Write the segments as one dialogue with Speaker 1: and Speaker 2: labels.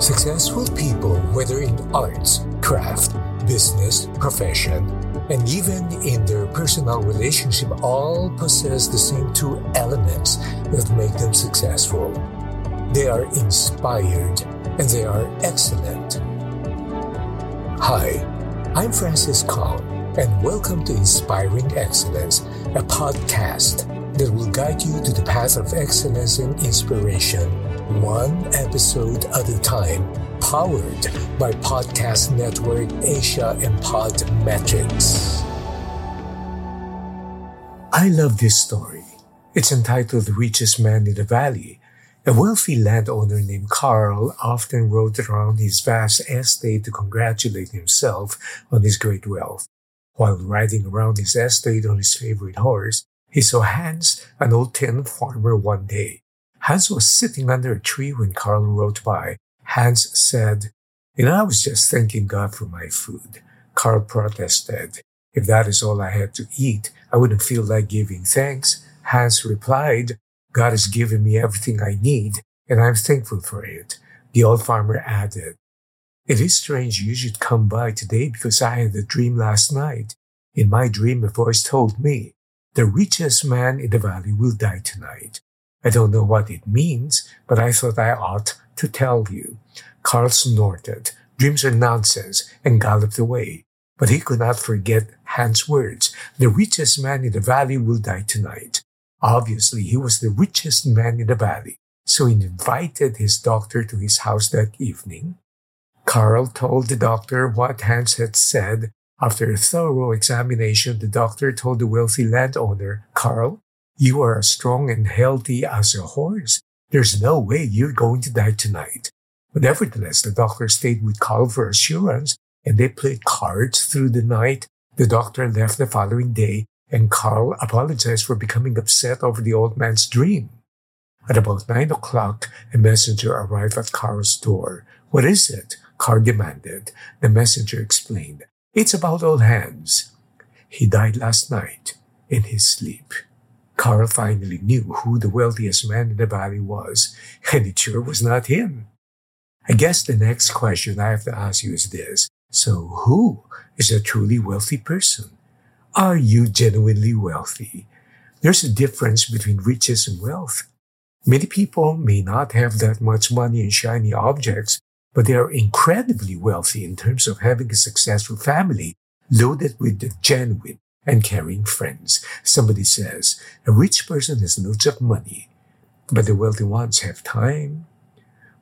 Speaker 1: Successful people, whether in arts, craft, business, profession, and even in their personal relationship, all possess the same two elements that make them successful. They are inspired and they are excellent. Hi, I'm Francis Kong, and welcome to Inspiring Excellence, a podcast that will guide you to the path of excellence and inspiration, one episode at a time, powered by Podcast Network Asia and Podmetrics. I love this story. It's entitled The Richest Man in the Valley. A wealthy landowner named Carl often rode around his vast estate to congratulate himself on his great wealth. While riding around his estate on his favorite horse, he saw Hans, an old tenant farmer, one day. Hans was sitting under a tree when Carl rode by. Hans said, You know, I was just thanking God for my food. Carl protested, If that is all I had to eat, I wouldn't feel like giving thanks. Hans replied, God has given me everything I need, and I'm thankful for it. The old farmer added, It is strange you should come by today because I had a dream last night. In my dream, a voice told me, The richest man in the valley will die tonight. I don't know what it means, but I thought I ought to tell you. Carl snorted. Dreams are nonsense, and galloped away. But he could not forget Hans' words. The richest man in the valley will die tonight. Obviously, he was the richest man in the valley, so he invited his doctor to his house that evening. Carl told the doctor what Hans had said. After a thorough examination, the doctor told the wealthy landowner, Carl, you are as strong and healthy as a horse. There's no way you're going to die tonight. But nevertheless, the doctor stayed with Carl for assurance, and they played cards through the night. The doctor left the following day, and Carl apologized for becoming upset over the old man's dream. At about nine o'clock, a messenger arrived at Carl's door. What is it? Carl demanded. The messenger explained. It's about old Hans. He died last night in his sleep. Carl finally knew who the wealthiest man in the valley was, and it sure was not him. I guess the next question I have to ask you is this. So who is a truly wealthy person? Are you genuinely wealthy? There's a difference between riches and wealth. Many people may not have that much money and shiny objects, but they are incredibly wealthy in terms of having a successful family loaded with the genuine and caring friends. Somebody says, a rich person has loads of money, but the wealthy ones have time.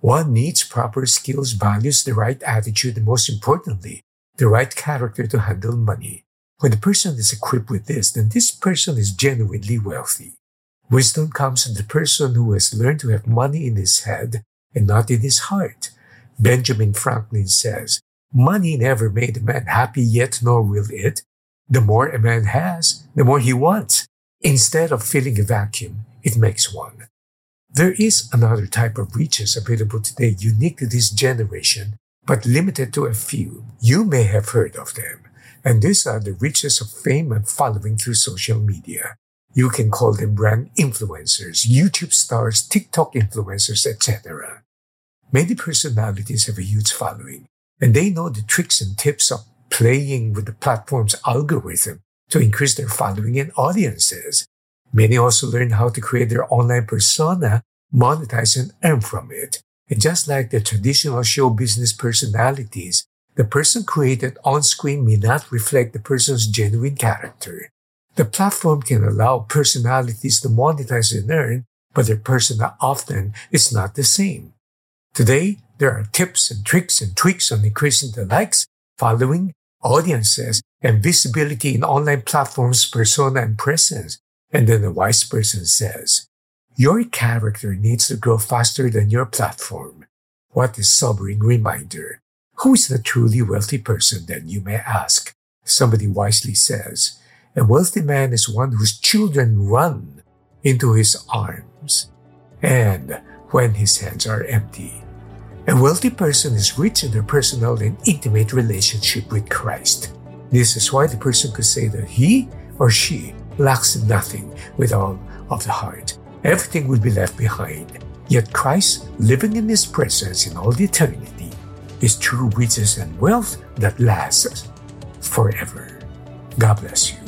Speaker 1: One needs proper skills, values, the right attitude, and most importantly, the right character to handle money. When the person is equipped with this, then this person is genuinely wealthy. Wisdom comes from the person who has learned to have money in his head and not in his heart. Benjamin Franklin says, Money never made a man happy yet, nor will it. The more a man has, the more he wants. Instead of filling a vacuum, it makes one. There is another type of riches available today unique to this generation, but limited to a few. You may have heard of them. And these are the riches of fame and following through social media. You can call them brand influencers, YouTube stars, TikTok influencers, etc. Many personalities have a huge following, and they know the tricks and tips of playing with the platform's algorithm to increase their following and audiences. Many also learn how to create their online persona, monetize and earn from it. And just like the traditional show business personalities, the person created on screen may not reflect the person's genuine character. The platform can allow personalities to monetize and earn, but their persona often is not the same. Today, there are tips and tricks and tweaks on increasing the likes, following, audiences, and visibility in online platforms' persona and presence. And then a wise person says, your character needs to grow faster than your platform. What a sobering reminder. Who is the truly wealthy person, then you may ask? Somebody wisely says, a wealthy man is one whose children run into his arms, and when his hands are empty. A wealthy person is rich in their personal and intimate relationship with Christ. This is why the person could say that he or she lacks nothing with all of the heart. Everything will be left behind. Yet Christ, living in His presence in all eternity, is true riches and wealth that lasts forever. God bless you.